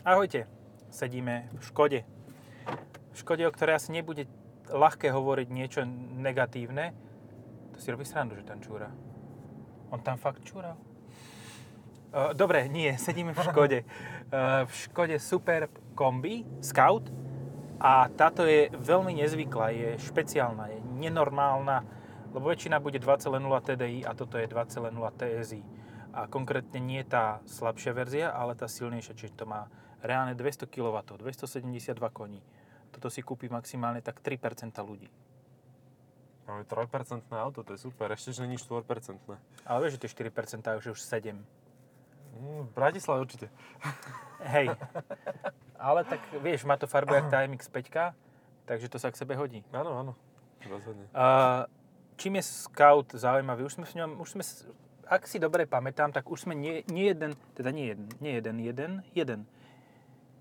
Ahojte, sedíme v Škode. V Škode, o ktorej asi nebude ľahké hovoriť niečo negatívne. To si robí srandu, že tam čúra. On tam fakt čúral? Dobre, nie, sedíme v Škode. V Škode Super Kombi Scout a táto je veľmi nezvyklá, je špeciálna, je nenormálna, lebo väčšina bude 2.0 TDI a toto je 2.0 TSI. A konkrétne nie tá slabšia verzia, ale tá silnejšia, čiže to má reálne 200 kW, 272 koní. Toto si kúpi maximálne tak 3% ľudí. Máme 3% auto, to je super, ešte, že není 4%. Ale vieš, že tie 4% už je už 7. Mm, v Bratislave určite. Hej. Ale tak vieš, má to farbu jak tá MX-5, takže to sa k sebe hodí. Áno, áno, rozhodne. Uh, čím je Scout zaujímavý? Už sme s ňom, už sme, ak si dobre pamätám, tak už sme nie, nie jeden, teda nie jeden, nie jeden, jeden, jeden.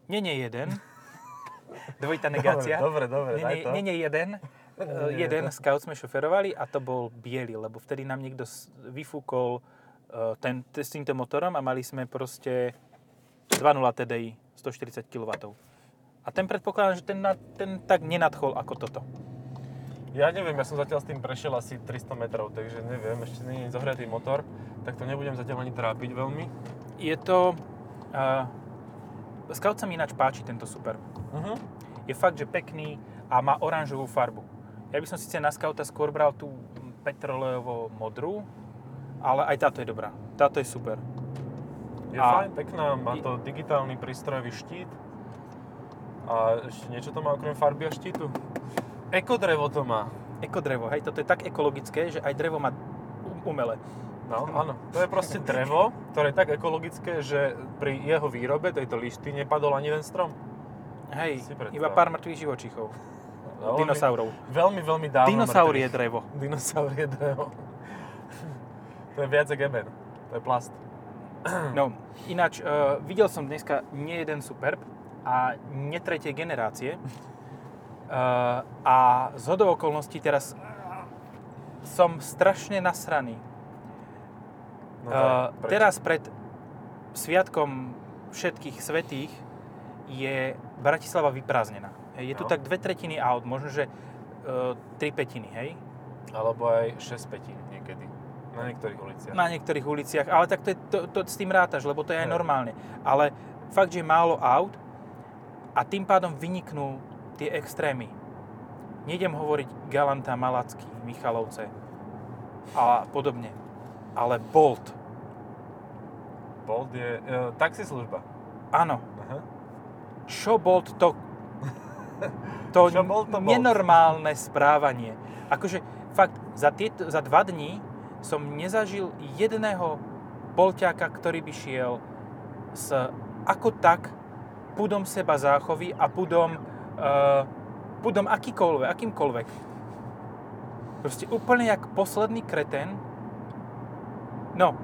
Nie, nie jeden. Dvojitá negácia. Dobre, dobre, daj nie, nie, nie jeden. Uh, jeden scout sme šoferovali a to bol biely, lebo vtedy nám niekto vyfúkol uh, ten, s týmto motorom a mali sme proste 2.0 TDI, 140 kW. A ten predpokladám, že ten, ten tak nenadchol ako toto. Ja neviem, ja som zatiaľ s tým prešiel asi 300 metrov, takže neviem, ešte nie je zohriatý motor, tak to nebudem zatiaľ ani trápiť veľmi. Je to... Uh, Scout sa mi ináč páči, tento super. Uh-huh. Je fakt, že pekný a má oranžovú farbu. Ja by som síce na Scouta skôr bral tú petrolejovo modrú, ale aj táto je dobrá. Táto je super. Je A- fajn, pekná, má to digitálny prístrojový štít. A ešte niečo to má okrem farby a štítu. Ekodrevo to má. Ekodrevo, hej, toto je tak ekologické, že aj drevo má u- umelé. No, áno. To je proste drevo, ktoré je tak ekologické, že pri jeho výrobe tejto lišty nepadol ani jeden strom. Hej, iba pár mŕtvych živočíchov. Veľmi- Dinosaurov. Veľmi, veľmi dávno Dinosaur je drevo. Dinosaur je drevo. to je viac jak eben. To je plast. No, ináč, uh, videl som dneska nie jeden Superb a nie tretej generácie. Uh, a z hodou okolností teraz som strašne nasraný. No, Uh, prečo? teraz pred Sviatkom všetkých svetých je Bratislava vyprázdnená. Je tu No. tak dve tretiny aut, možno že uh, tri petiny, hej? Alebo aj 6 petín niekedy. Na niektorých uliciach. Na niektorých uliciach, ale tak to, je, to, to s tým rátaš, lebo to je aj Hej. normálne. Ale fakt, že je málo aut a tým pádom vyniknú tie extrémy. Nejdem hovoriť Galanta, Malacky, Michalovce a podobne. Ale Bolt, Bolt je e, taxislužba. áno. Aha. Čo Bolt to... To, Čo Bolt, to Bolt. nenormálne správanie. Akože fakt, za, tieto, za dva dní som nezažil jedného Bolťáka, ktorý by šiel s ako tak pudom seba záchovy a pudom, uh, pudom akýkoľvek, akýmkoľvek. Proste úplne jak posledný kreten. No,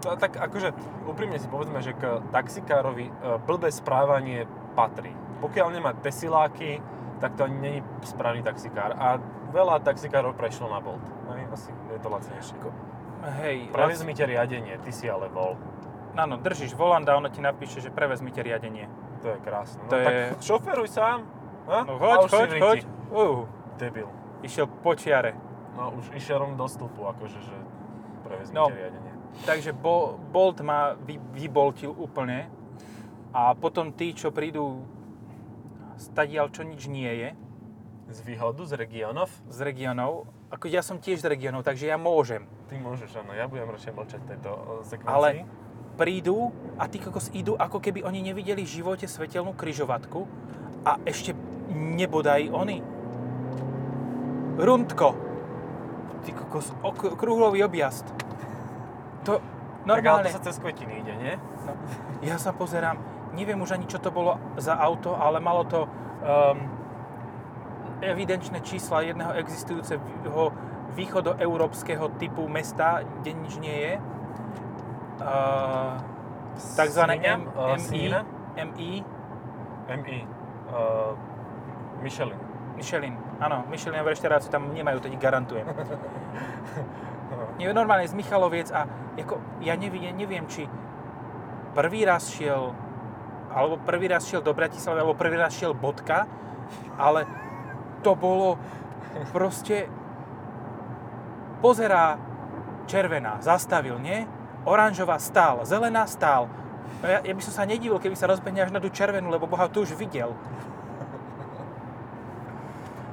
No, tak akože úprimne si povedzme, že k taxikárovi e, blbé správanie patrí. Pokiaľ nemá tesiláky, tak to ani není správny taxikár. A veľa taxikárov prešlo na Bolt. Hej, asi je to lacnejšie. hej. Prevezmi mi riadenie, ty si ale bol. Áno, držíš volant a ono ti napíše, že prevezmite riadenie. To je krásne. To no, je- tak šoferuj sám. Ha? No A hoď, už si hoď, v hoď. riti. Uh, Debil. išiel po čiare. No už išiel rovno do stĺpu, akože, že prevezmi No. riadenie. Takže Bo- Bolt ma vy, vyboltil úplne. A potom tí, čo prídu stadiaľ, čo nič nie je, Z výhodu, z regionov, z regionov. Ako ja som tiež z regionov, takže ja môžem. ty môžeš, áno, ja budem radšej mlčať tejto e, sekvencii. Ale prídu a tí kokos idú, ako keby oni nevideli v živote svetelnú kryžovatku a ešte nebodaj oni. Rundko. Ty kokos, ok- krúhlový objazd. To Tak ale normálne... to sa cez kvetiny ide, nie? No, ja sa pozerám, neviem už ani, čo to bolo za auto, ale malo to um, evidenčné čísla jedného existujúceho východoeurópskeho typu mesta, kde nič nie je. Uh, takzvané? M, MI? MI, MI. Uh, Michelin. Michelin. Áno, Michelin v reštaurácii tam nemajú, to ti garantujem. Nie, normálne z Michaloviec a ako, ja neviem, neviem, či prvý raz šiel alebo prvý raz šiel do Bratislavy, alebo prvý raz šiel bodka, ale to bolo proste pozerá červená, zastavil, nie? Oranžová stál, zelená stál. No ja, ja by som sa nedivil, keby sa rozbehne až na tú červenú, lebo Boha tu už videl.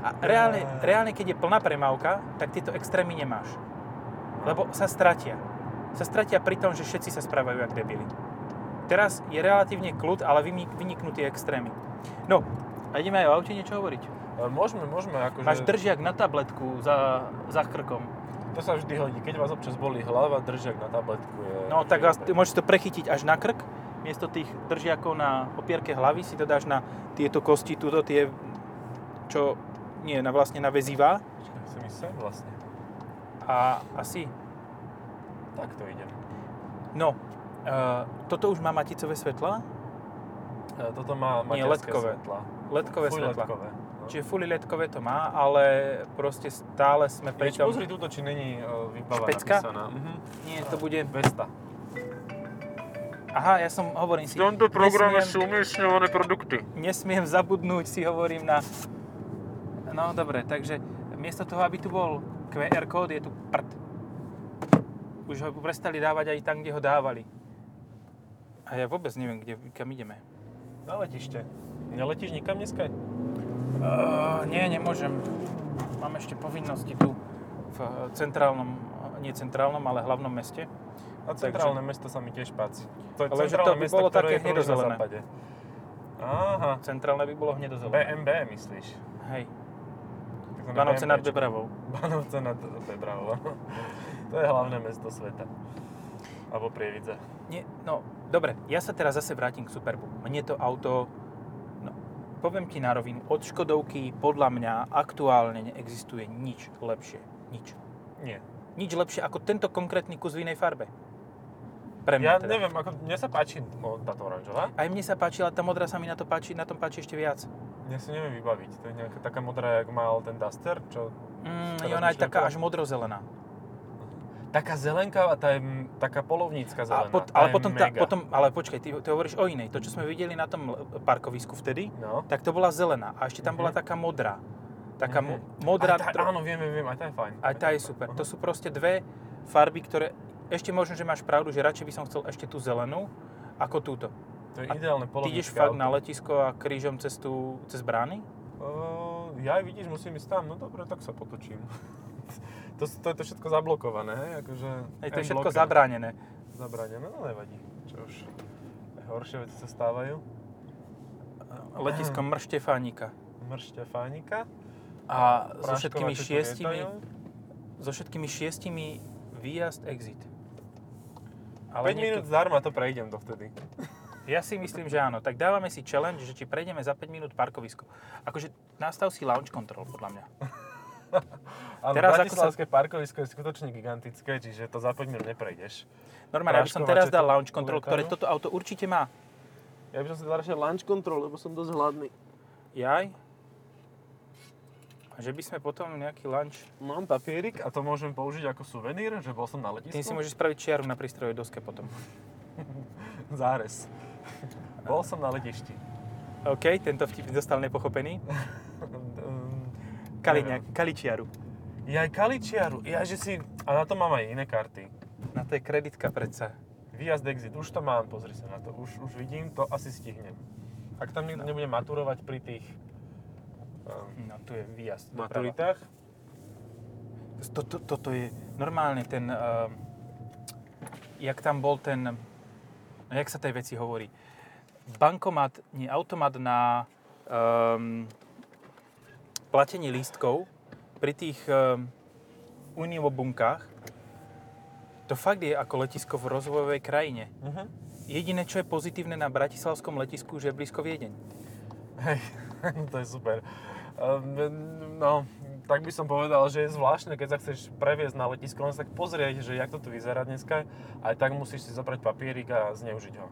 A reálne, reálne, keď je plná premávka, tak tieto extrémy nemáš. Lebo sa stratia. Sa stratia pri tom, že všetci sa správajú jak debili. Teraz je relatívne kľud, ale vynik- vyniknú tie extrémy. No, a ideme aj o aute niečo hovoriť. E, Môžeme, môžeme, akože... Máš držiak na tabletku za, za krkom. To sa vždy hodí. Keď vás občas bolí hlava, držiak na tabletku je... No tak vás, môžeš to prechytiť až na krk. Miesto tých držiakov na opierke hlavy si to dáš na tieto kosti, tuto tie, čo nie, na vlastne na väzivá. Počkaj, sem vlastne. A asi, Tak to idem. no, uh, toto už má maticové svetla, E, Toto má Nie, materské ledkové. svetla. ledkové Full svetla. ledkové. No. Čiže fully ledkové to má, ale proste stále sme pri tom... pozri túto, či není uh, výbava Špecka? napísaná. Mhm. Nie, to bude... Vesta. Aha, ja som, hovorím si... V tomto programe nesmiem- sú umiestňované produkty. nesmiem zabudnúť, si hovorím na... No dobre, takže miesto toho, aby tu bol QR kód, je tu prd. Už ho prestali dávať aj tam, kde ho dávali. A ja vôbec neviem, kde, kam ideme. Na letište. Neletíš nikam dneska? Uh, nie, nemôžem. Mám ešte povinnosti tu v centrálnom, nie centrálnom, ale hlavnom meste. A centrálne mesto sa mi tiež páči. To je Ale že to by mesto, bolo také hnedozelené. Aha. Centrálne by bolo hnedozelené. BMB myslíš? Hej. Banovce nad. Bebravou. Banovce nad Bebravou. to je hlavné mesto sveta. Alebo Prievidze. Nie, no, dobre, ja sa teraz zase vrátim k Superbu. Mne to auto, no, poviem ti na rovinu, od Škodovky podľa mňa aktuálne neexistuje nič lepšie. Nič. Nie. Nič lepšie ako tento konkrétny kus v inej farbe. Pre mňa Ja teda. neviem, ako mne sa páči táto oranžová. Aj mne sa páčila, tá modrá sa mi na, to páči, na tom páči ešte viac. Ja si neviem vybaviť. To je nejaká taká modrá, jak mal ten Duster, čo... Mm, je ona myšlienka. taká až modrozelená. Taká zelenká, tá je mm, taká polovnícka A zelená. pot, tá ale je potom, tá, potom, ale počkaj, ty, ty hovoríš o inej. To, čo sme videli na tom l- parkovisku vtedy, No. tak to bola zelená. A ešte tam Mhm. bola taká modrá. Taká Mhm. mo- modrá... Tá, tro- áno, viem, viem, aj tá je fajn. Aj tá je super. To sú proste dve farby, ktoré... Ešte možno, že máš pravdu, že radšej by som chcel ešte tú zelenú, ako túto. To je A ideálne Ty polovnícke ideš fakt auto. na letisko a krížom cez, tú, cez brány? Uh, ja vidíš, musím ísť tam. No dobre, tak sa potočím. to, to je to všetko zablokované, hej? Akože Hej, to je všetko bloka. zabránené. Zabránené, no nevadí. Čo už, horšie veci sa stávajú. Letisko Mrštefánika. Mrš Štefánika. A so Práškovače všetkými šiestimi, lietajú. so všetkými šiestimi výjazd, exit. 5 niekto- minút zdarma to prejdem dovtedy. Ja si myslím, že áno. Tak dávame si challenge, že či prejdeme za 5 minút parkovisko. Akože nastav si launch control, podľa mňa. Ale Teraz ako Bratislavské parkovisko je skutočne gigantické, čiže to za 5 minút neprejdeš. Normálne, aby som Práškovače teraz dal launch control, ktoré toto auto určite má. Ja by som si dal radšej lunch control, lebo som dosť hladný. Jaj. A že by sme potom nejaký lunch... Mám papierik a to môžem použiť ako suvenír, že bol som na letisku. Tým si môžeš spraviť čiaru na prístrojovej doske potom. Zárez. Bol som na letišti. OK, tento vtip zostal nepochopený. Ehm, Kaliňa, kaličiaru. Ja aj kaličiaru. Ja, že si... A na to mám aj iné karty. Na to je kreditka predsa. Výjazd, exit. Už to mám, pozri sa na to. Už, už vidím, to asi stihnem. Ak tam No. nebude maturovať pri tých um, No, tu je výjazd. maturitách, Toto, toto je normálne ten... Uh, jak tam bol ten... No, jak sa tej veci hovorí? Bankomat, nie automat na um, platenie lístkov pri tých um, uniobunkách. To fakt je ako letisko v rozvojovej krajine. uh-huh. Jediné, čo je pozitívne na bratislavskom letisku, že je blízko Viedeň. Hej, to je super. Um, no, tak by som povedal, že je zvláštne, keď sa chceš previesť na letisko, len sa tak pozrieť, že jak to tu vyzerá dneska, aj tak musíš si zobrať papierik a zneužiť ho.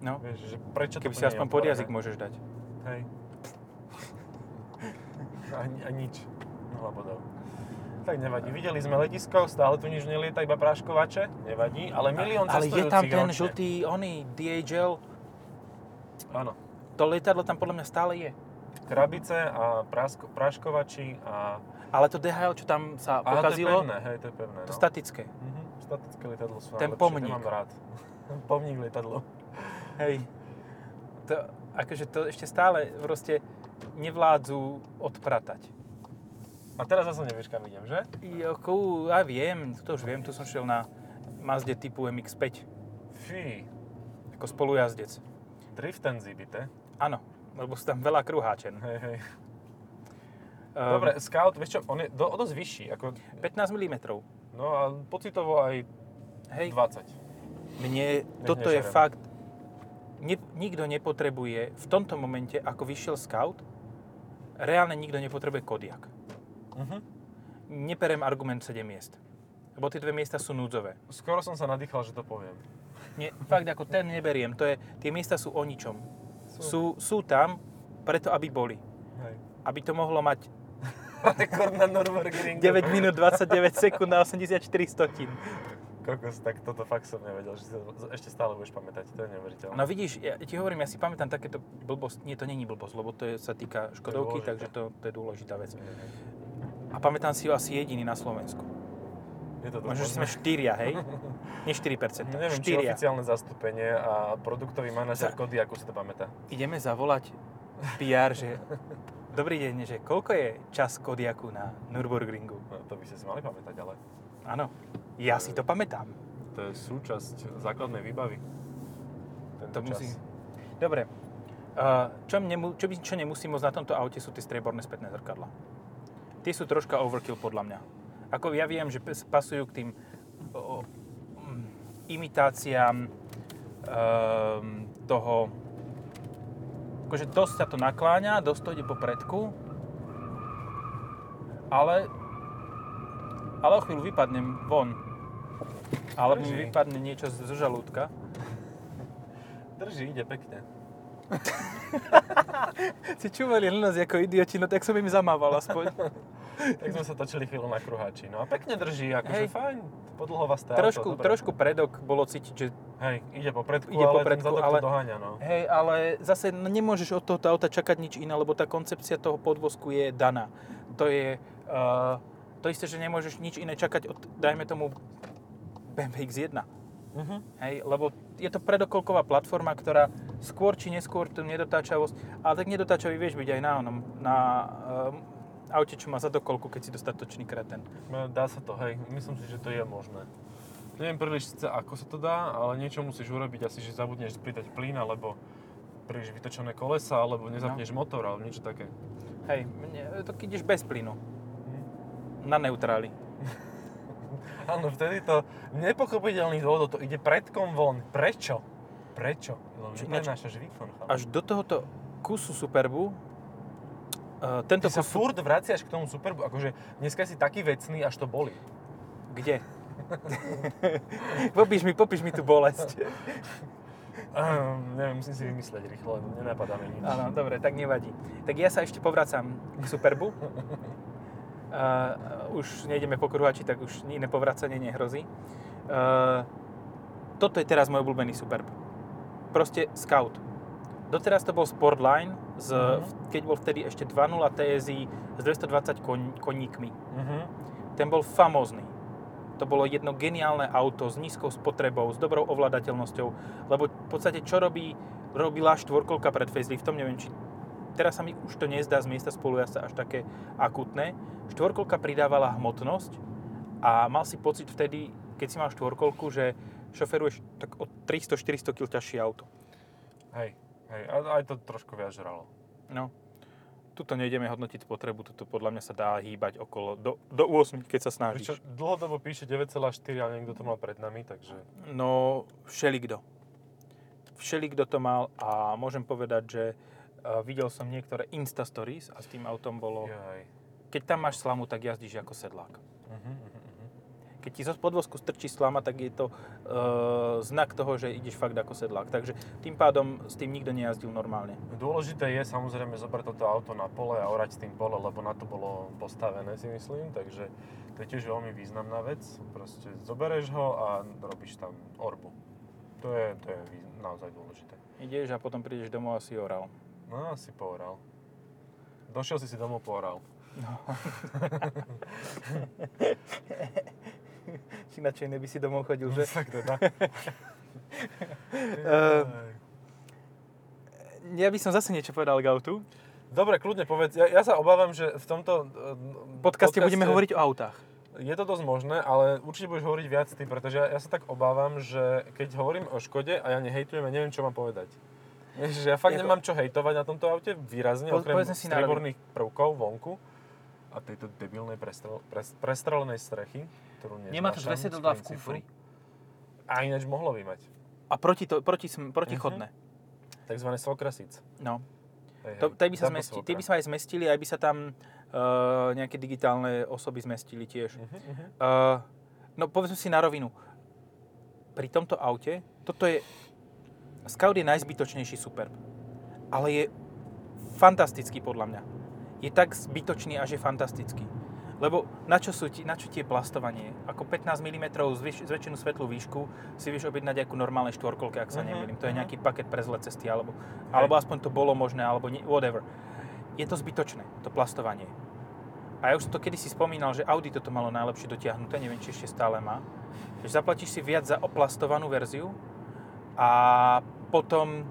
No, Vieš, že prečo keby to si aspoň pod jazyk môžeš dať. Hej. A, a nič. Nula bodov. Tak nevadí. Videli sme letisko, stále tu nič nelieta, iba práškovače. Nevadí, ale milión Ale je tam ten ročne. žltý, oný, DHL. Áno. To lietadlo tam podľa mňa stále je. Krabice a prasko, praškovači a... Ale to DHL, čo tam sa A to je pokazilo, pevné, hej, to je pevné. to no. statické. Mhm, Statické lietadlo sú Ten najlepšie, pomník. mám rád. pomník lietadlo. Hej. To, akože to ešte stále proste nevládzu odpratať. A teraz zase nevieš, kam idem, že? Joku, ja viem, to už viem, tu som šiel na Mazde typu MX-5 Fí, ako spolujazdec. drift and zibite. Áno, lebo sú tam veľa kruháčen. Hej, hej. Ehm, Dobre, Scout, vieš čo, on je do, o dosť vyšší, ako, 15 mm. no a pocitovo aj Hej, 20. mne toto je nežerem. fakt... Ne, nikto nepotrebuje v tomto momente, ako vyšiel Scout, reálne nikto nepotrebuje Kodiak. Mhm. Neperem argument 7 miest. Lebo tie dve miesta sú núdzové. Skoro som sa nadýchal, že to poviem. Nie, fakt, ako ten neberiem. To je, tie miesta sú o ničom. Sú, sú tam preto, aby boli. Hej. Aby to mohlo mať Rekord na Nürburgringu. 9 minút 29 sekúnd na 84 stotín. Kokos, tak toto fakt som nevedel, že si to ešte stále budeš pamätať, to je neuveriteľné. No vidíš, ja ti hovorím, ja si pamätám takéto blbosť, nie, to není blbosť, lebo to je, sa týka Škodovky, dôležité. takže to, to je dôležitá vec. A pamätám si ho asi jediný na Slovensku. Je to Možno, že sme štyria, hej? Nie 4%, Neviem, či štyria. oficiálne zastúpenie a produktový manažer Kodiaku si to pamätá. Ideme zavolať PR, že dobrý deň, že koľko je čas Kodiaku na Nürburgringu? No, to by ste si mali pamätať, ale Áno, ja si to pamätám. to je súčasť základnej výbavy. Tento To čas. musí... Dobre. Uh, čo, nemu, čo, by, čo nemusí môcť na tomto aute sú tie strieborné spätné zrkadla. Tie sú troška overkill podľa mňa. Ako ja viem, že pasujú k tým o, mm, imitáciám um, toho akože dosť sa to nakláňa, dosť to ide po predku, ale ale o chvíľu vypadnem von. Alebo mi vypadne niečo z z žalúdka. Drží, ide pekne. Si čúvali len nás ako idioti, no tak som im zamával aspoň. Tak sme sa točili chvíľu na kruháči. No a pekne drží, akože fajn, podlhovasté trošku, auto. trošku predok bolo cítiť, že Hej, ide po predku, Ide po ale predku, ten zadok ale- to doháňa, no. hej, ale zase nemôžeš od tohoto auta čakať nič iné, lebo tá koncepcia toho podvozku je daná. To je uh, to isté, že nemôžeš nič iné čakať od, dajme tomu, BMW X1. Mhm. Hej, lebo je to predokolková platforma, ktorá skôr či neskôr tú nedotáčavosť, ale tak nedotáčavý vieš byť aj na onom, na um, aute, čo má zadokolku, keď si dostatočný kreten. No, Dá sa to, hej. Myslím si, že to je možné. Neviem príliš síce, ako sa to dá, ale niečo musíš urobiť. Asi, že zabudneš pridať plyn, alebo príliš vytočené kolesa, alebo nezapneš No. motor, alebo niečo také. Hej, to keď ideš bez plynu. Hm. Na neutráli. Áno, vtedy to nepochopiteľných dôvodov, to ide predkom von. Prečo? Prečo? Lebo neprenášaš výkon. Až do tohoto kusu Superbu, uh, tento Ty sa kus... furt vraciaš k tomu Superbu, akože dneska si taký vecný, až to boli. Kde? popíš mi, popíš mi tú bolesť. Um, neviem, musím si vymyslieť rýchlo, nenapadá mi nič. Áno, dobre, tak nevadí. Tak ja sa ešte povracam k Superbu. Uh, už nejdeme po kruhači, tak už iné povracanie nehrozí. Uh, toto je teraz môj obľúbený Superb. Proste Scout. Doteraz to bol Sportline, z, Mhm. keď bol vtedy ešte 2.0 TSI s 220 koň, koníkmi. Mhm. Ten bol famózny. To bolo jedno geniálne auto s nízkou spotrebou, s dobrou ovládateľnosťou, lebo v podstate čo robí, robila štvorkolka pred faceliftom, neviem či teraz sa mi už to nezdá z miesta spolujazda až také akutné. Štvorkolka pridávala hmotnosť a mal si pocit vtedy, keď si mal štvorkolku, že šoferuješ tak o 300-400 kg ťažšie auto. Hej, hej, a aj to trošku viac žralo. No, tuto nejdeme hodnotiť spotrebu, tuto podľa mňa sa dá hýbať okolo, do, do 8, keď sa snažíš. Prečo dlhodobo píše 9,4, ale niekto to mal pred nami, takže... No, všelikto. Všelikto to mal a môžem povedať, že uh, videl som niektoré Insta Stories a s tým autom bolo... Jaj. Keď tam máš slamu, tak jazdíš ako sedlák. Mhm, mhm. Keď ti zo podvozku strčí slama, tak je to uh, znak toho, že ideš fakt ako sedlák. Takže tým pádom s tým nikto nejazdil normálne. Dôležité je samozrejme zobrať toto auto na pole a orať s tým pole, lebo na to bolo postavené si myslím, takže to je tiež veľmi významná vec. Proste zobereš ho a robíš tam orbu. To je, to je naozaj dôležité. Ideš a potom prídeš domov a si oral. No, si pooral. Došiel si si domov pooral. No. Ináč by si domov chodil, že? Tak teda. Eh, ja by som zase niečo povedal k autu. Dobre, kľudne povedz. Ja, ja sa obávam, že v tomto V eh, podcaste budeme hovoriť o autách. Je to dosť možné, ale určite budeš hovoriť viac ty, pretože ja, ja sa tak obávam, že keď hovorím o Škode a ja nehejtujem, ja neviem, čo mám povedať. Vieš, ja fakt Jako- nemám čo hejtovať na tomto aute výrazne, Po- okrem strieborných prvkov vonku a tejto debilnej prestrel, pres, prestrelenej strechy, ktorú neznášam. Nemá to sedadlá v kufri. A ináč mohlo by mať. A proti to, proti, protichodné. Takzvané svokrasic. No. Hej, To, hej, tej by sa zmesti, tie by sa aj zmestili, aj by sa tam uh, nejaké digitálne osoby zmestili tiež. Mhm. Uh, no povedzme si na rovinu. Pri tomto aute, toto je... Scout je najzbytočnejší Superb. Ale je fantastický podľa mňa. Je tak zbytočný, až je fantastický. Lebo na čo, sú ti, na čo ti je plastovanie? Ako 15 mm zvyš, zväčšenú svetlú výšku si vieš objednať ako normálne štvorkolke, ak sa Mhm, nemýlim. To je mhm. nejaký paket pre zlé cesty, alebo, alebo aspoň to bolo možné, alebo nie, whatever. Je to zbytočné, to plastovanie. A ja už som to kedysi spomínal, že Audi toto malo najlepšie dotiahnuté, neviem, či ešte stále má. Že zaplatíš si viac za oplastovanú verziu a potom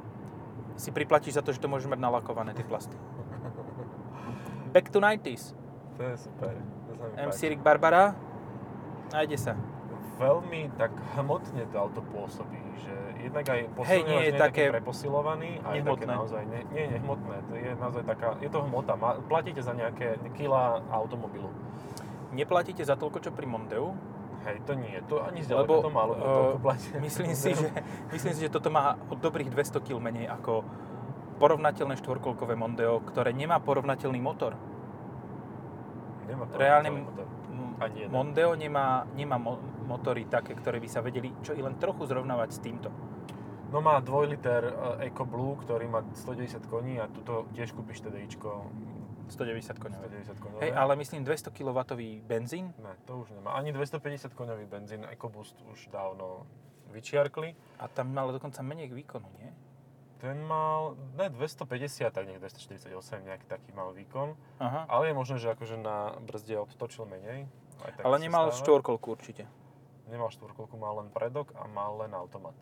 si priplatíš za to, že to môžeš mať nalakované, tie plasty. Back to 90s. To je super. Sa mi MC. Rick Barbara, nájde sa. Veľmi tak hmotne to auto pôsobí, že jednak aj posilňovač je nie je také preposilovaný, a je také nehmotné. naozaj, nie, nie je nehmotné, to je naozaj taká, je to hmota, platíte za nejaké kila automobilu. Neplatíte za toľko, čo pri Mondeu, Hej, to nie, to ani zďaleka lebo to málo, platí. myslím, si, že, myslím si, že toto má od dobrých 200 kg menej ako porovnateľné štvorkolkové Mondeo, ktoré nemá porovnateľný motor. Nemá Reálne. Mondeo nemá, nemá mo- motory také, ktoré by sa vedeli čo i len trochu zrovnávať s týmto. No má 2 liter eh, Eco Blue, ktorý má 190 koní a tuto tiež kúpiš TDIčko 190 koňové. 190 koňové. Hej, ale myslím 200 kW benzín. Ne, to už nemá. Ani 250 koňový benzín EcoBoost už dávno vyčiarkli. A tam mal dokonca menej výkonu, nie? Ten mal, ne 250, tak nech 248, nejaký taký mal výkon. Aha. Ale je možné, že akože na brzde odtočil menej. Aj tak Ale nemal stáva. štvorkolku určite. Nemal štvorkolku, mal len predok a mal len automat.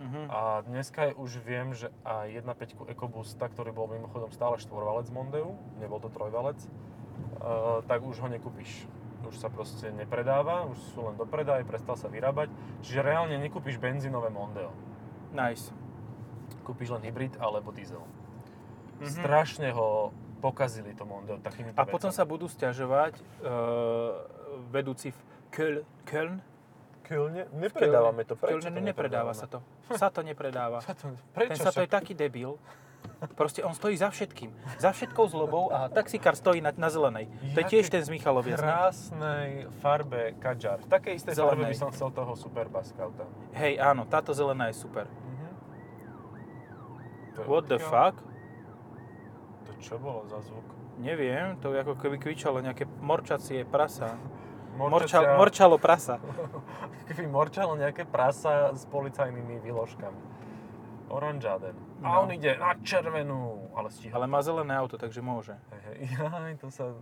Mhm. A dneska už viem, že aj 1.5 EcoBoosta, ktorý bol mimochodom stále štvorvalec Mondeu, nebol to trojvalec, uh, tak už ho nekúpiš. Už sa proste nepredáva, už sú len do predaje, prestal sa vyrábať. Čiže reálne nekúpiš benzínové Mondeo. Nice. Kúpiš len hybrid alebo diesel. Mhm. Strašne ho pokazili to Mondeo takýmito A potom vecami. sa budú stiažovať uh, vedúci v Köln, Köln? Kölne? Nepredávame to. Prečo Kölne to nepredáva sa to. Sa to nepredáva. Sa to, Ten prečo sa to je taký debil. Proste on stojí za všetkým. Za všetkou zlobou a taxikár stojí na, na zelenej. To je tiež ten z Michaloviec. nie? krásnej farbe Kadžar. V takej istej farbe by Zelenej. som chcel toho Superba Scouta. Hej, áno, táto zelená je super. To je What the fuck? To čo bolo za zvuk? Neviem, to ako keby kvičalo nejaké morčacie prasa. Morčacia- Morča, morčalo prasa. Keby morčalo nejaké prasa s policajnými výložkami. Oranžaden. A No. on ide na červenú, ale stíha. Ale má zelené auto, takže môže. Hej, to sa,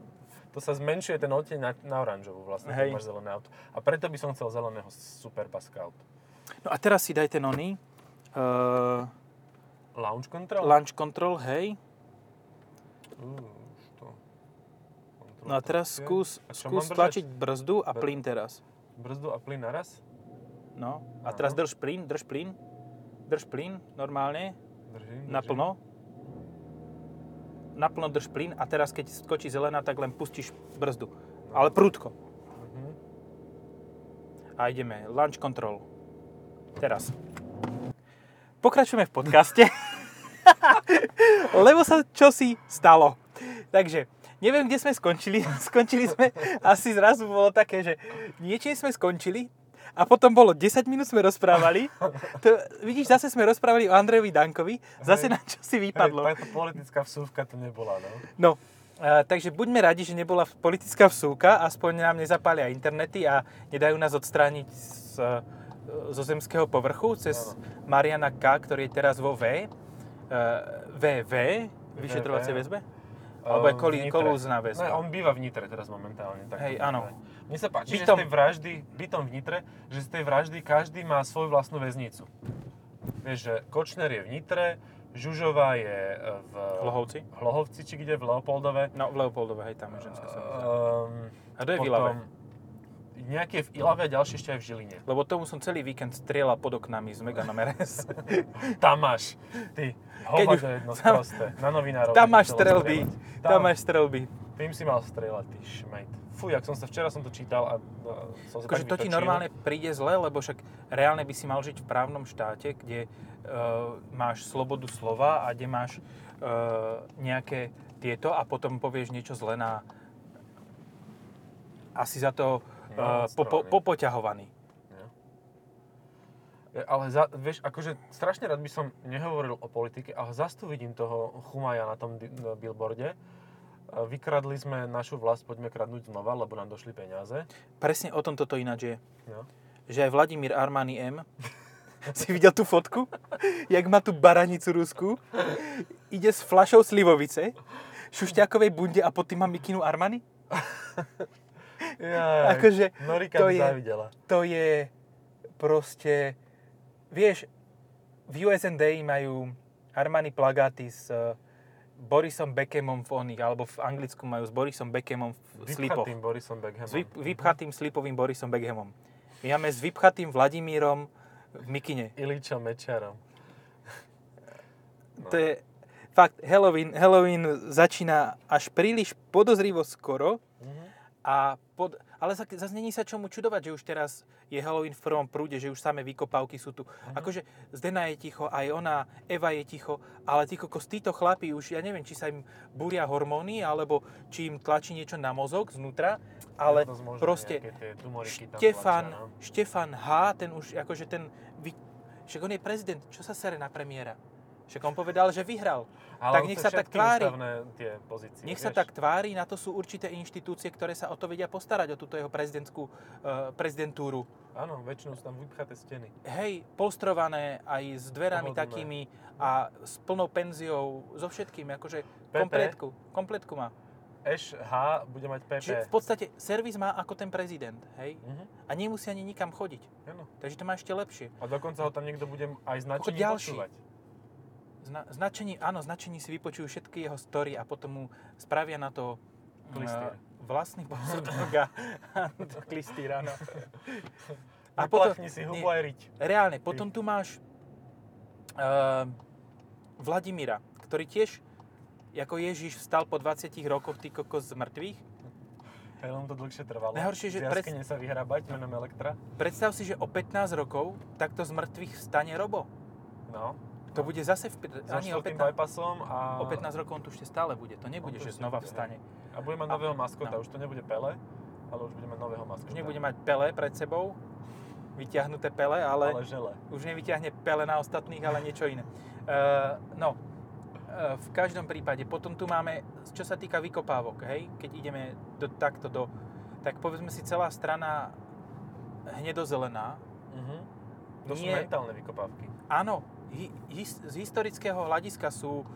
to sa zmenšuje ten odtieň na, na oranžovú vlastne, Hej. keď máš zelené auto. A preto by som chcel zeleného Superba Scout. No a teraz si daj ten oný. Uh, Launch control? launch control, hej. Uh, No a teraz skús, A skús tlačiť brzdu a Br- plyn teraz. Brzdu a plyn naraz? No. A teraz Áno. drž plyn, drž plyn. Drž plyn normálne, Držím, držím. naplno. Naplno drž plyn a teraz keď skočí zelená, tak len pustíš brzdu. Ale prúdko. Mhm. A ideme. Launch control. Teraz. Pokračujeme v podcaste. Lebo sa čosi stalo. Takže, neviem, kde sme skončili. Skončili sme, asi zrazu bolo také, že niečím sme skončili a potom bolo 10 minút sme rozprávali. To, vidíš, zase sme rozprávali o Andrejovi Dankovi. Zase Hej. na čo si vypadlo. Hej, politická vsúvka to nebola, no. No, a, takže buďme radi, že nebola politická vsúka, aspoň nám nezapália internety a nedajú nás odstrániť z, zo zemského povrchu cez Mariana K., ktorý je teraz vo V, uh, VV, vyšetrovacej väzbe? Alebo je v Nitre. kolúzna väzba? Ne, on býva v Nitre teraz momentálne. Tak Hej, to áno. Mne sa páči, že Bytom. z tej vraždy, bytom v Nitre, že z tej vraždy každý má svoju vlastnú väznicu. Vieš, že Kočner je v Nitre, Žužová je e, v Hlohovci? Hlohovci, či kde, v Leopoldove. No, v Leopoldove, hej, tam je ženská sa Um, A kto je v Ilave? Nejaké v Ilave a ďalšie ešte aj v Žiline. Lebo tomu som celý víkend strieľal pod oknami s Meganom RS. Tam máš, ty, hovado jedno tam- prosté, na novinárov. Tam máš strelby. strieľať. Tam máš strelby. Tým si mal strieľať, ty šmejt. Fú, jak som sa, včera som to čítal a no, som sa Akože to ti normálne príde zle, lebo však reálne by si mal žiť v právnom štáte, kde uh, máš slobodu slova a kde máš uh, nejaké tieto a potom povieš niečo zle na... Asi za to uh, po, popoťahovaný. Ja, Ale za, vieš, akože strašne rád by som nehovoril o politike, ale zase tu vidím toho chumaja na tom di- na billboarde. Vykradli sme našu vlast, poďme kradnúť znova, lebo nám došli peniaze. Presne o tom toto ináč je. No. Že aj Vladimír Armani M. si videl tú fotku? Jak má tú baranicu rusku, ide s flašou slivovice, šušťákovej bunde a pod tým má mikinu Armani? Ja, Akože Norika to je- závidela. to je proste, vieš, v USA majú Armani plagáty s eh, Borisom Beckhamom v oných, alebo v Anglicku majú s Borisom Beckhamom v slipoch. Vypchatým Borisom Beckhamom. S vyp- vypchatým slipovým Borisom Beckhamom. My máme s vypchatým Vladimírom v mikine. Iličom Mečarom. To je fakt, Halloween, Halloween začína až príliš podozrivo skoro Mhm. A pod, ale zase zas není sa čomu čudovať, že už teraz je Halloween v prvom prúde, že už samé vykopávky sú tu. Akože Zdena je ticho, aj ona, Eva je ticho, ale tí kokos, títo chlapi už, ja neviem, či sa im búria hormóny, alebo či im tlačí niečo na mozog znútra, ale Dosť možné, proste Štefan, tlačia, no. Štefan H., ten už akože ten, vy, však on je prezident, čo sa sere na premiéra? Však on povedal, že vyhral. Ale tak nech sa tak tvári. tie pozície, Nech sa vieš. tak tvári, na to sú určité inštitúcie, ktoré sa o to vedia postarať, o túto jeho prezidentskú uh, prezidentúru. Áno, väčšinou sú tam vypchaté steny. Hej, polstrované aj s dverami Pohodlné. takými a s plnou penziou, so všetkým, akože kompletku, kompletku má. Eš H bude mať PP. Čiže v podstate servis má ako ten prezident, hej? Mhm. A nemusí ani nikam chodiť. Áno. Takže to má ešte lepšie. A dokonca ho tam niekto bude aj značený ďalší. počúvať. Zna, značení, áno, značení si vypočujú všetky jeho story a potom mu spravia na to Klistýr. eh, vlastný posudok a klistýr, áno. A Vyplachni si hubu aj riť. reálne, potom tu máš uh, Vladimíra, ktorý tiež ako Ježiš vstal po 20 rokoch, ty kokos z mŕtvych. Len to dlhšie trvalo. Najhoršie, že jaskyne sa vyhrabať menom Elektra. Predstav si, že o 15 rokov takto z mŕtvych vstane Robo. No. To bude zase v, ani o štvrtým 15, bypassom a... o 15 rokov on tu ešte stále bude. To nebude, tu že znova bude, vstane. A bude mať A- nového maskota. no. Už to nebude Pele, ale už bude mať nového maskota. Už nebude mať pele pred sebou, vyťahnuté pele, ale, Ale žele. už nevyťahne pele na ostatných, ale niečo iné. Uh, no, uh, v každom prípade, potom tu máme, čo sa týka vykopávok, hej, keď ideme do, takto do, tak povedzme si celá strana hnedozelená, Mhm. To sú mentálne vykopávky. áno, his, z historického hľadiska sú uh,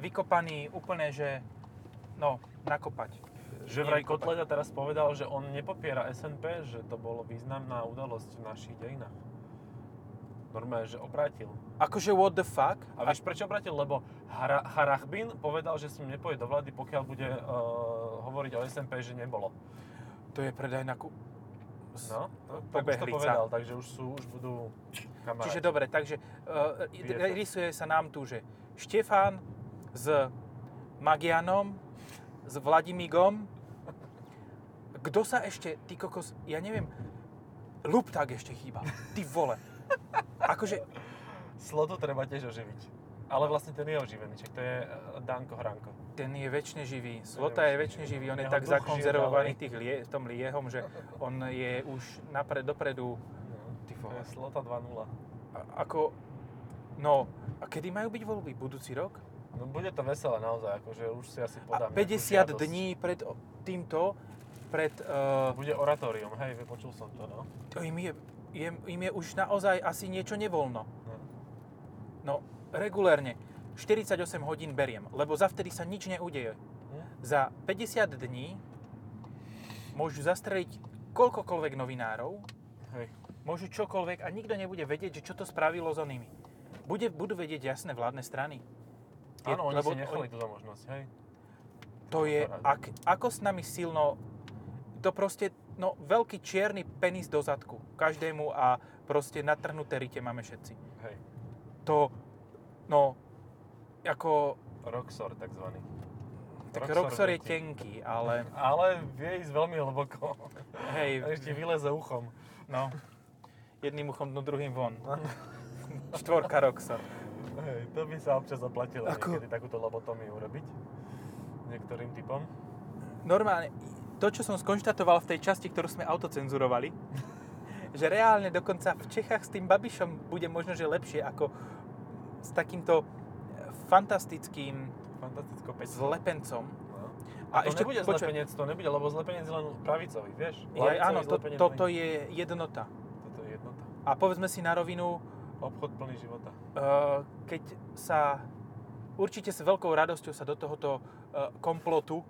vykopaní úplne, že no, nakopať. Že vraj. Kotleda teraz povedal, že on nepopiera SNP, že to bolo významná udalosť v našich dejinách. Normálne, že obrátil. Akože what the fuck? A vieš prečo obrátil? Lebo Hara, Harachbin povedal, že s ním nepoje do vlády, pokiaľ bude uh, hovoriť o SNP, že nebolo. To je predaj na ku... No, no tak už to povedal, takže už, sú, už budú kamaráti. Čiže dobre, takže uh, BFF. rysuje sa nám tu, že Štefán s Magianom, s Vladimigom, kto sa ešte, ty kokos, ja neviem, Lupták ešte chýba, ty vole. Akože, Slotu treba tiež oživiť. Ale vlastne ten je oživený, čiže to je eh, Danko Hranko. Ten je väčšine živý, Slota je väčšine živý, on je tak zakonzervovaný tých lie, tom liehom, že on je už napred, dopredu, ty To vole. Slota 2.0. A- Ako, no, a kedy majú byť voľby? Budúci rok? No bude to veselé naozaj, akože už si asi A podám 50 nejakú žiadosť. dní pred týmto, pred... Uh, Bude oratórium, hej, vypočul som to, no. oj, mi je, je, im je už naozaj asi niečo nevoľno. No. No, regulérne. 48 hodín beriem, lebo zavtedy sa nič neudeje. Hm? Za 50 dní môžu zastreliť koľkokoľvek novinárov, Hej. môžu čokoľvek a nikto nebude vedieť, že čo to spravilo s onými. Bude, budú vedieť jasné vládne strany. Áno, oni lebo si nechali túto možnosť, hej. To je, ak, ako s nami silno, to proste, no, veľký čierny penis do zadku. Každému a proste natrhnuté rite máme všetci. Hej. To, no, ako, Roxor takzvaný. tak Roxor Roxor je tenký, ale, Ale vie ísť veľmi hlboko. A hej, ešte vyleze uchom. no, jedným uchom, no druhým von. Štvorka Roxor. Hej, to by sa občas oplatilo Ako- niekedy takúto lobotomiu urobiť. Niektorým typom. Normálne, to, čo som skonštatoval v tej časti, ktorú sme autocenzurovali, že reálne dokonca v Čechách s tým Babišom bude možno, že lepšie ako s takýmto fantastickým Fantasticko pecko. zlepencom. No. A, A to ešte, nebude počuj, zlepenec, to nebude, lebo zlepenec je len pravicový, vieš? je, áno, Lavicový to, toto je jednota. Toto je jednota. A povedzme si na rovinu, Obchod plný života. eh, keď sa určite s veľkou radosťou sa do tohoto eh, komplotu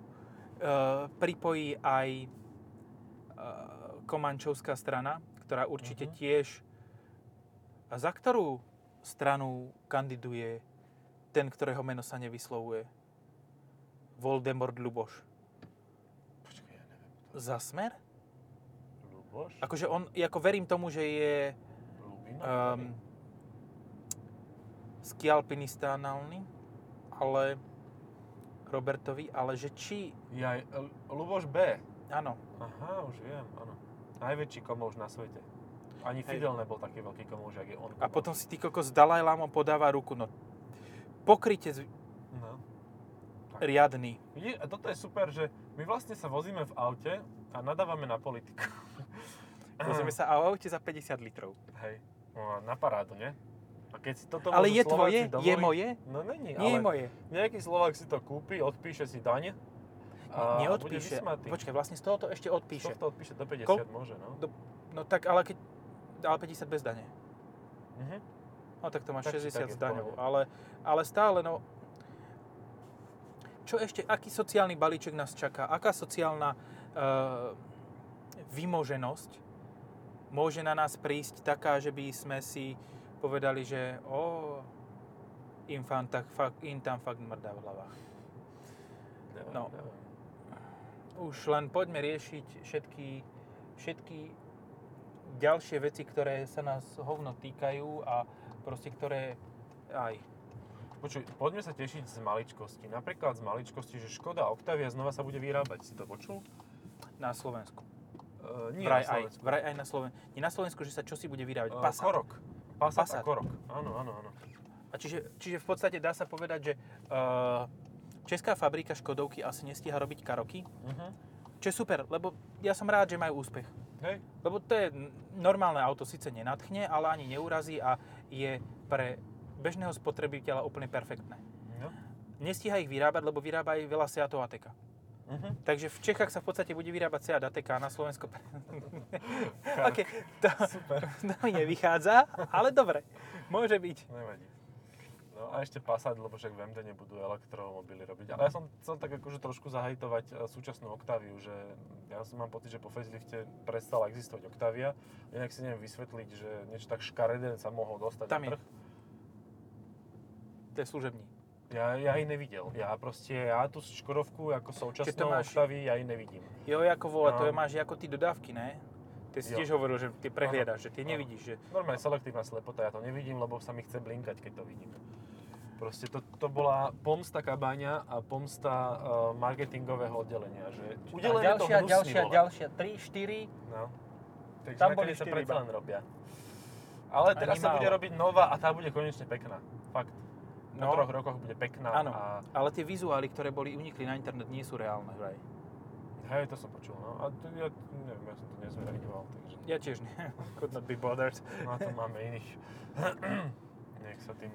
eh, pripojí aj Komančovská strana, ktorá určite Mhm. tiež... A za ktorú stranu kandiduje ten, ktorého meno sa nevyslovuje? Voldemort Luboš. Počkaj, ja neviem. Za smer? Luboš? Akože on, ako verím tomu, že je Lubina? um, skialpinistánálny, ale Robertovi, ale že či, Jaj, L- Luboš B. áno, Aha, už viem, áno. Najväčší komouš na svete. Ani Hej. Fidel nebol taký veľký komouš, jak je on. a potom si ty kokos Dalaj Lamom podáva ruku, no pokryte z- No. riadny. Vidíš, a toto je super, že my vlastne sa vozíme v aute a nadávame na politiku. Vozíme sa a aute za 50 litrov. Hej, no, na parádu, nie? A keď si toto Ale je Slováci tvoje? Je dovoliť- moje? No není, Nie je ale moje. nejaký Slovák si to kúpi, odpíše si daň a Neodpíše. Počkaj, vlastne z tohoto ešte Z odpíše. tohto odpíše do 50 Kol- môže, no. Do- No tak, ale keď... Ale 50 bez dane. Mhm. No tak to máš Tak či tak 60 je s v daňou. pohode. Ale, ale stále, no... Čo ešte, aký sociálny balíček nás čaká? Aká sociálna uh, vymoženosť môže na nás prísť taká, že by sme si povedali, že o, im, fan, tak, fakt, im tam fakt mrdá v hlavách. No. Už len poďme riešiť všetky, všetky ďalšie veci, ktoré sa nás hovno týkajú a proste ktoré aj Počuj, poďme sa tešiť z maličkosti. Napríklad z maličkosti, že Škoda Octavia znova sa bude vyrábať. Si to počul? na Slovensku. Uh, nie vraj na aj, Slovensku. vraj aj na Slovensku. Nie na Slovensku, že sa čosi bude vyrábať. Uh, Passat. Korok. Passat, Passat. a Korok. Áno, áno, áno. A čiže, čiže v podstate dá sa povedať, že uh, česká fabrika Škodovky asi nestíha robiť karoky, Uh-huh. čo je super, lebo ja som rád, že majú úspech. Hej. Lebo to je normálne auto, síce nenatchne, ale ani neurazí a je pre bežného spotrebiteľa úplne perfektné. No. Nestíha ich vyrábať, lebo vyrába aj veľa Seatov Ateka. Uh-huh. Takže v Čechách sa v podstate bude vyrábať Seat Ateka a na Slovensku... OK, to, Super. to nevychádza, ale dobre, môže byť. Nevadí. No a ešte Passat, lebo však v MD nebudú elektromobily robiť. Ale ja som chcel tak akože trošku zahajtovať e, súčasnú Octaviu, že ja som mám pocit, že po facelifte prestala existovať Octavia. Inak si neviem vysvetliť, že niečo tak škaredé sa mohol dostať Tam na trh. To je služební. Ja, ja ich nevidel. Ja proste, ja tú Škodovku ako to súčasnú máš- Octavii, ja ich nevidím. Jo, ako vole, to No. je, máš ako ty dodávky, ne? Ty si Jo. tiež hovoril, že ty prehliadaš, že ty Áno. nevidíš, že... Normálne selektívna slepota, ja to nevidím, lebo sa mi chce blinkať, keď to vidím. Proste to, to bola pomsta kabaňa a pomsta uh, marketingového oddelenia, že udelené to hnusný ďalšia, vole. ďalšia, 3, 4. No. Takže Tam boli sa predsa len robia. Ale teraz Ani sa málo. bude robiť nová a tá bude konečne pekná. Fakt. Po No. troch rokoch bude pekná Áno. a Ale tie vizuály, ktoré boli unikli na internet, nie sú reálne vraj. hej, to som počul. No. A to, ja, neviem, ja som to nezverejňoval, takže Ja tiež nie. Could not be bothered. na to máme iných. Nech sa tým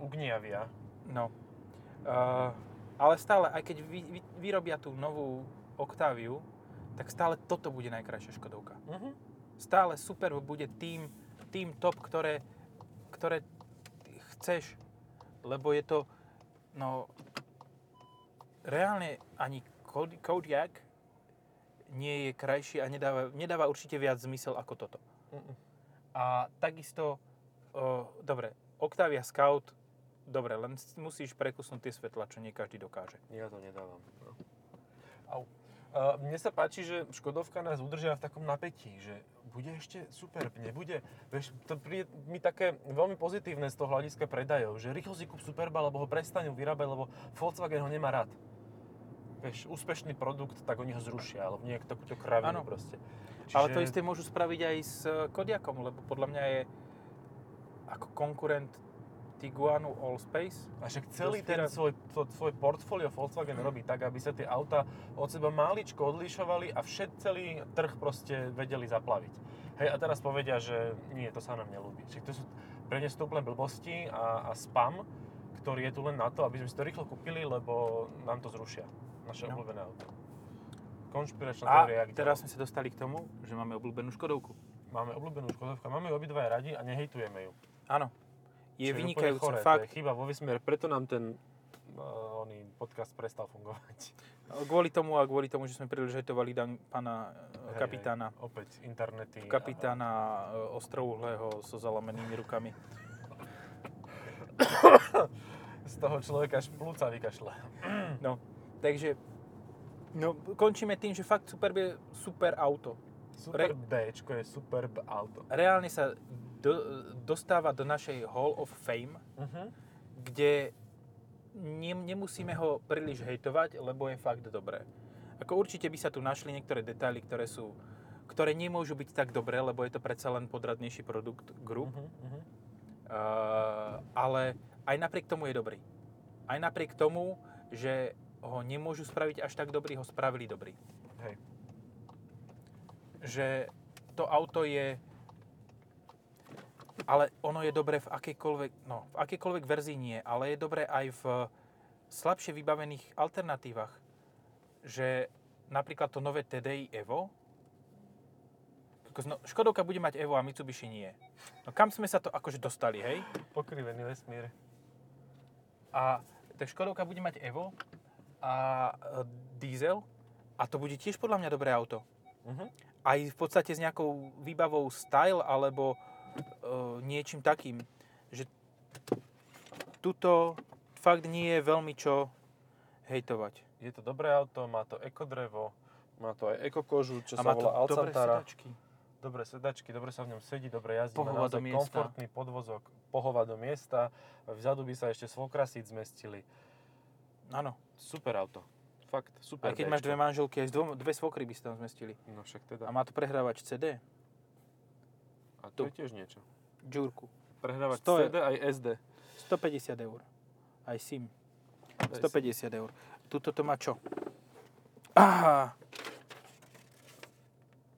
ugniavia. No. Uh, ale stále, aj keď vy, vy, vyrobia tú novú Octaviu, tak stále toto bude najkrajšia Škodovka. Mhm. stále Superb bude tým, tým top, ktoré, ktoré chceš, lebo je to, no, reálne ani Kod- Kodiaq nie je krajší a nedáva, nedáva určite viac zmysel ako toto. Mm-mm. A takisto, o, dobre, Octavia Scout, dobre, len musíš prekusnúť tie svetla, čo nie každý dokáže. Ja to nedávam. No. Au. Uh, mne sa páči, že Škodovka nás udržia v takom napätí, že bude ešte super, nebude. Vieš, to príde mi také veľmi pozitívne z toho hľadiska predajov, že rýchlo si kúp Superba, lebo ho prestanú vyrábať, lebo Volkswagen ho nemá rád. Vieš, úspešný produkt, tak oni ho zrušia, alebo nejak takúto kravinu Áno. proste. Ale to isté môžu spraviť aj s e, Kodiakom, lebo podľa mňa je ako konkurent Tiguanu Allspace. A však celý ten svoj, to, svoj portfólio Volkswagen robí tak, aby sa tie auta od seba máličko odlišovali a všet celý trh proste vedeli zaplaviť. Hej, a teraz povedia, že nie, to sa nám nelúbi. Však to sú pre ne úplne blbosti a, a spam, ktorý je tu len na to, aby sme si to rýchlo kúpili, lebo nám to zrušia. Naše No. obľúbené auto. Konšpiračná A teória. jak teraz sme sa dostali k tomu, že máme obľúbenú Škodovku. Máme obľúbenú Škodovku, a máme ju obidvaja radi a nehejtujeme ju. Áno. Je vynikajúca, choré, fakt. To je chyba vo vesmíre, preto nám ten uh, oný podcast prestal fungovať. Kvôli tomu a kvôli tomu, že sme príliš hejtovali dan pána e, Hej, kapitána. hej, opäť internety. a- Kapitána e, ostrouhlého so zalomenými rukami. Z toho človeka až plúca vykašle. No, takže no, končíme tým, že fakt Superb je super auto. Super Bčko je superb auto. Reálne sa do, dostáva do našej Hall of Fame, Uh-huh. kde ne, nemusíme ho príliš hejtovať, lebo je fakt dobré. Ako určite by sa tu našli niektoré detaily, ktoré sú ktoré nemôžu byť tak dobré, lebo je to predsa len podradnejší produkt Group. Uh-huh. Uh-huh. Uh, ale aj napriek tomu je dobrý. Aj napriek tomu, že ho nemôžu spraviť až tak dobrý, ho spravili dobrý. Hej. Že to auto je... Ale ono je dobré v akejkoľvek, no, v akejkoľvek verzii nie, ale je dobré aj v slabšie vybavených alternatívach. Že napríklad to nové TDI Evo, no, Škodovka bude mať Evo a Mitsubishi nie. No kam sme sa to akože dostali, hej? Pokrivený vesmír. A tak Škodovka bude mať Evo a e, diesel a to bude tiež podľa mňa dobré auto. Uh-huh. Aj v podstate s nejakou výbavou style alebo niečím takým, že tuto fakt nie je veľmi čo hejtovať. Je to dobré auto, má to ekodrevo, má to aj ekokožu, čo a sa má to volá dobré Alcantara. sedačky. Dobré sedačky, dobre sa v ňom sedí, dobre jazdí. Pohova do miesta. komfortný podvozok, pohova do miesta. Vzadu by sa ešte svokrasíc zmestili. Áno. Super auto. Fakt, super Aj keď Bčko. máš dve manželky, aj dve svokry by sa tam zmestili. No však teda. A má to prehrávač CD, A to tu. je tiež niečo. Džúrku. Prehrávať Sto- CD aj SD. 150 eur. Aj SIM. To je 150 eur. Tuto to má čo? Aha,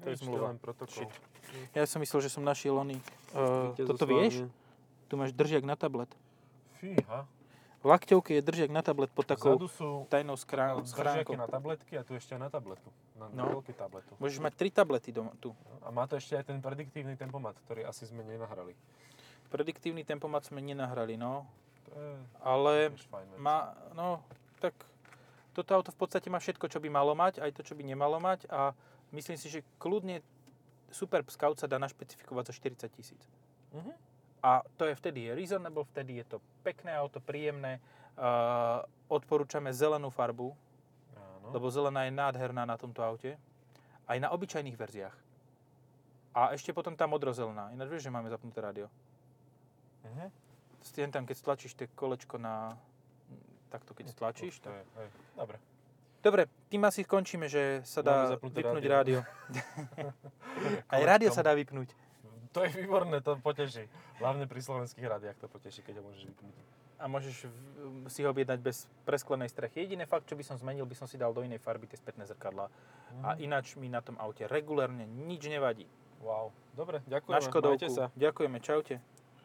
to je zmluva. ja som myslel, že som našiel oný. Uh, toto vieš? Tu máš držiak na tablet. Fíha. V lakťovke je držiak na tablet pod takou Vzadu sú tajnou skrá- držiaky schránkou. na tabletky a tu ešte na tabletu. Na, na No. veľký tabletu. Môžeš mať tri tablety doma, tu. A má to ešte aj ten prediktívny tempomat, ktorý asi sme nenahrali. Prediktívny tempomat sme nenahrali, no. To je Ale má, no, tak toto auto v podstate má všetko, čo by malo mať, aj to, čo by nemalo mať a myslím si, že kľudne Superb Scout sa dá našpecifikovať za 40 tisíc. Mhm. A to je vtedy je reasonable, vtedy je to pekné auto, príjemné. Uh, odporúčame zelenú farbu, Áno. lebo zelená je nádherná na tomto aute. Aj na obyčajných verziách. A ešte potom tá modrozelená. Ináč vieš, že máme zapnuté rádio. Mhm. Stien tam, keď stlačíš tie kolečko na... Takto, keď stlačíš. To je, hej. Dobre. Dobre, tým asi skončíme, že sa dá vypnúť rádio. rádio. Aj rádio sa dá vypnúť. To je výborné, to poteší. Hlavne pri slovenských rádiách to poteší, keď ho môžeš vypnúť. A môžeš si ho objednať bez presklenej strechy. Jediné fakt, čo by som zmenil, by som si dal do inej farby tie spätné zrkadlá. A Mhm. ináč mi na tom aute regulérne nič nevadí. Wow. Dobre, ďakujem. Na Škodovku. Majte sa. Ďakujeme, čaute.